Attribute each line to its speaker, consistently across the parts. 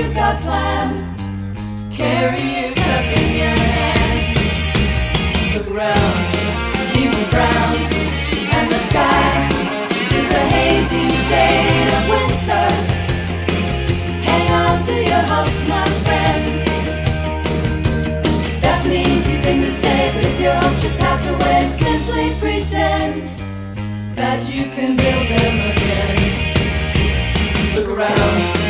Speaker 1: you've got planned. Carry your cup in your hand. Look around, the leaves brown, and the sky is a hazy shade of winter. Hang on to your hopes, my friend. That's an easy thing to say, but if your hopes should pass away, simply pretend that you can build them again. Look around.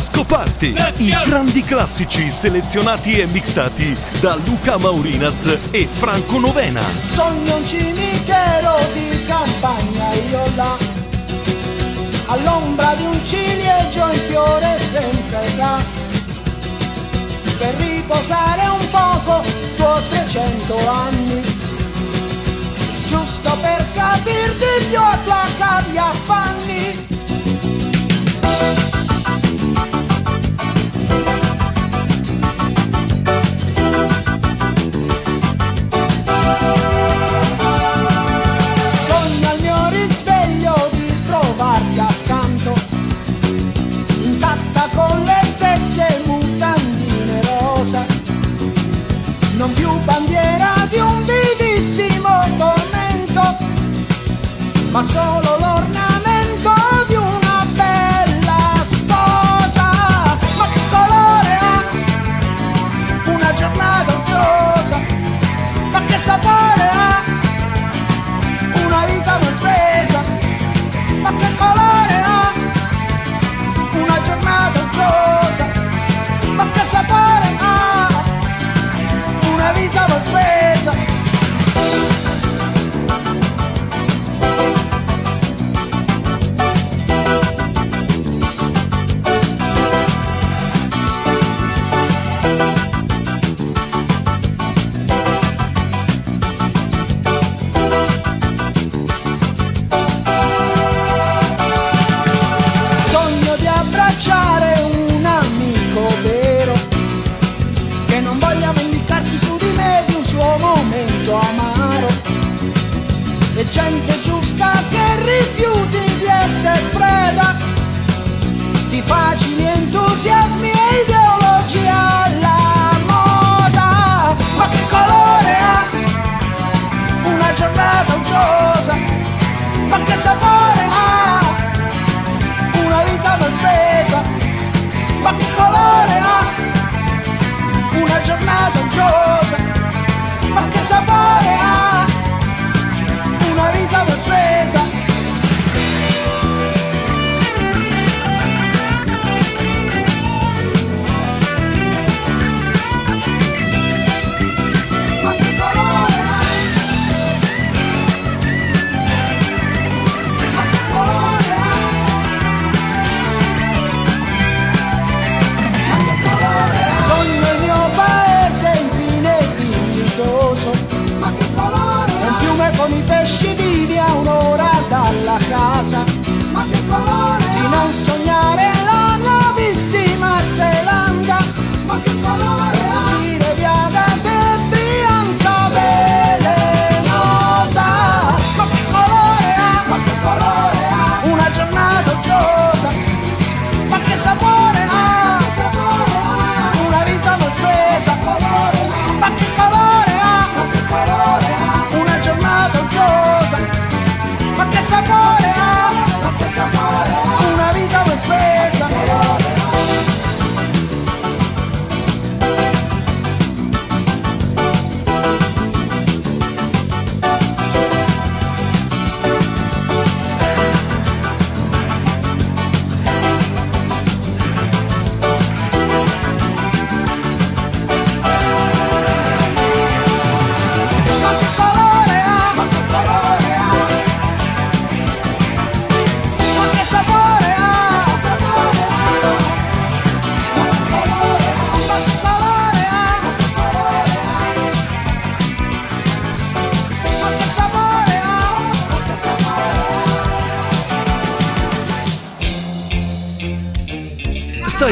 Speaker 2: Disco Party, i grandi classici selezionati e mixati da Luca Maurinaz e Franco Novena.
Speaker 3: Sogno un cimitero di campagna io là, all'ombra di un ciliegio in fiore senza età, per riposare un poco tuoi 300 anni, giusto per capirti più a tua cavi affanni.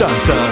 Speaker 2: dun, dun.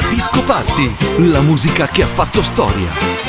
Speaker 1: da Disco Party,
Speaker 2: la musica che ha fatto storia.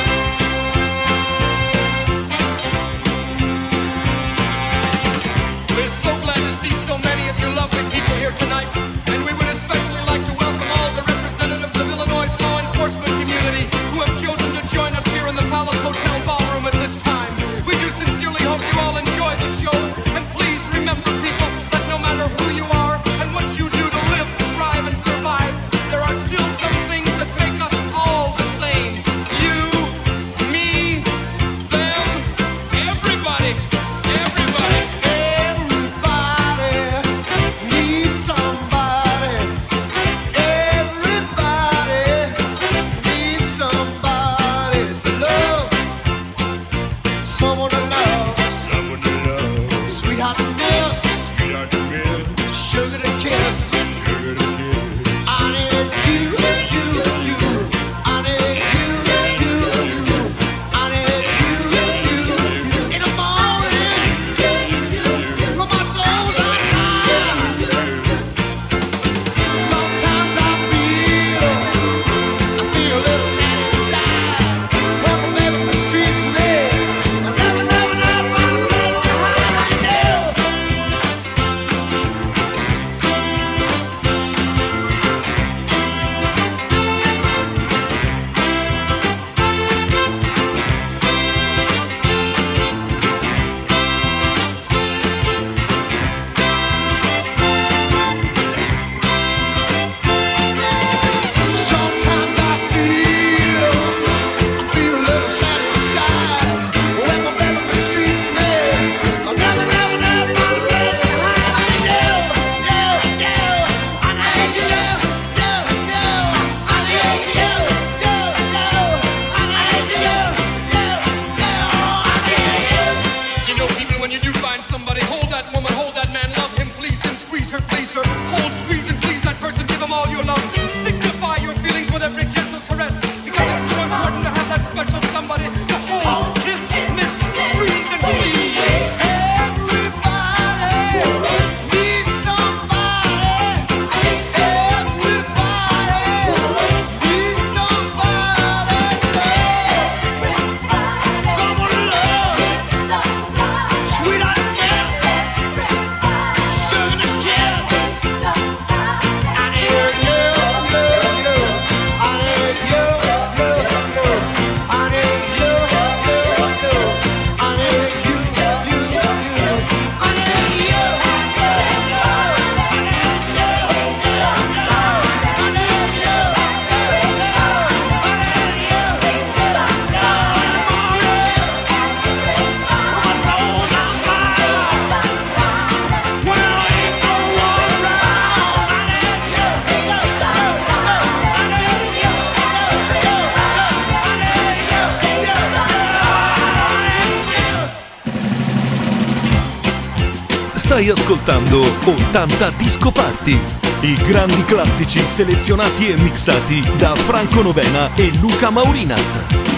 Speaker 2: Stai ascoltando 80 Disco Party, i grandi classici selezionati e mixati da Franco Novena e Luca Maurinaz.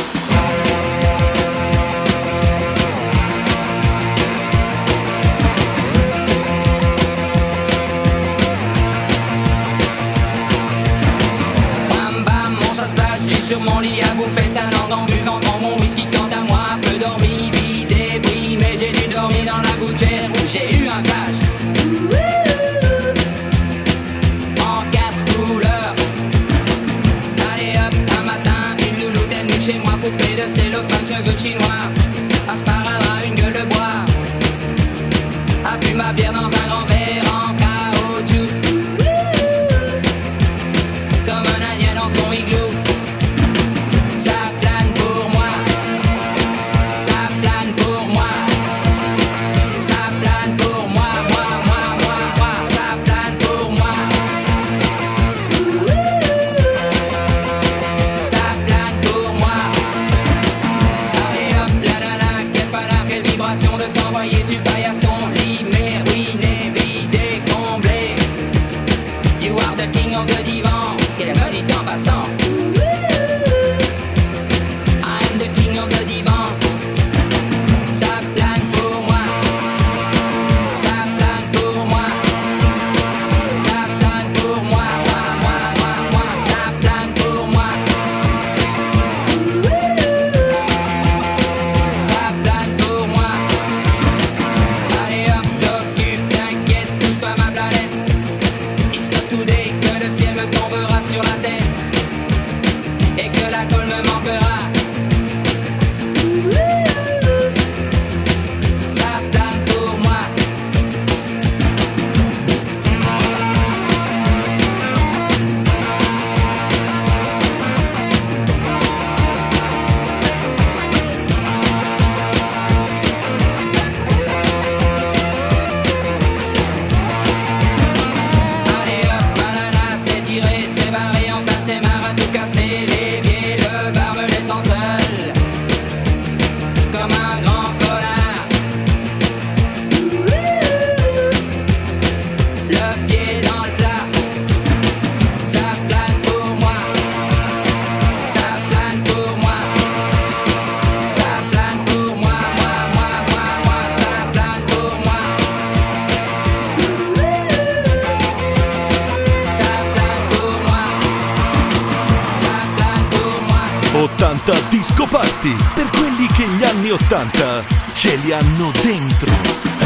Speaker 2: per quelli che gli anni Ottanta ce li hanno dentro.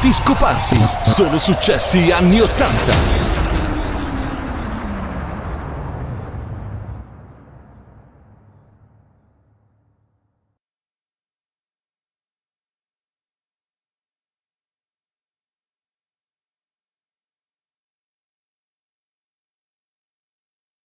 Speaker 2: Disco Sono successi anni 80.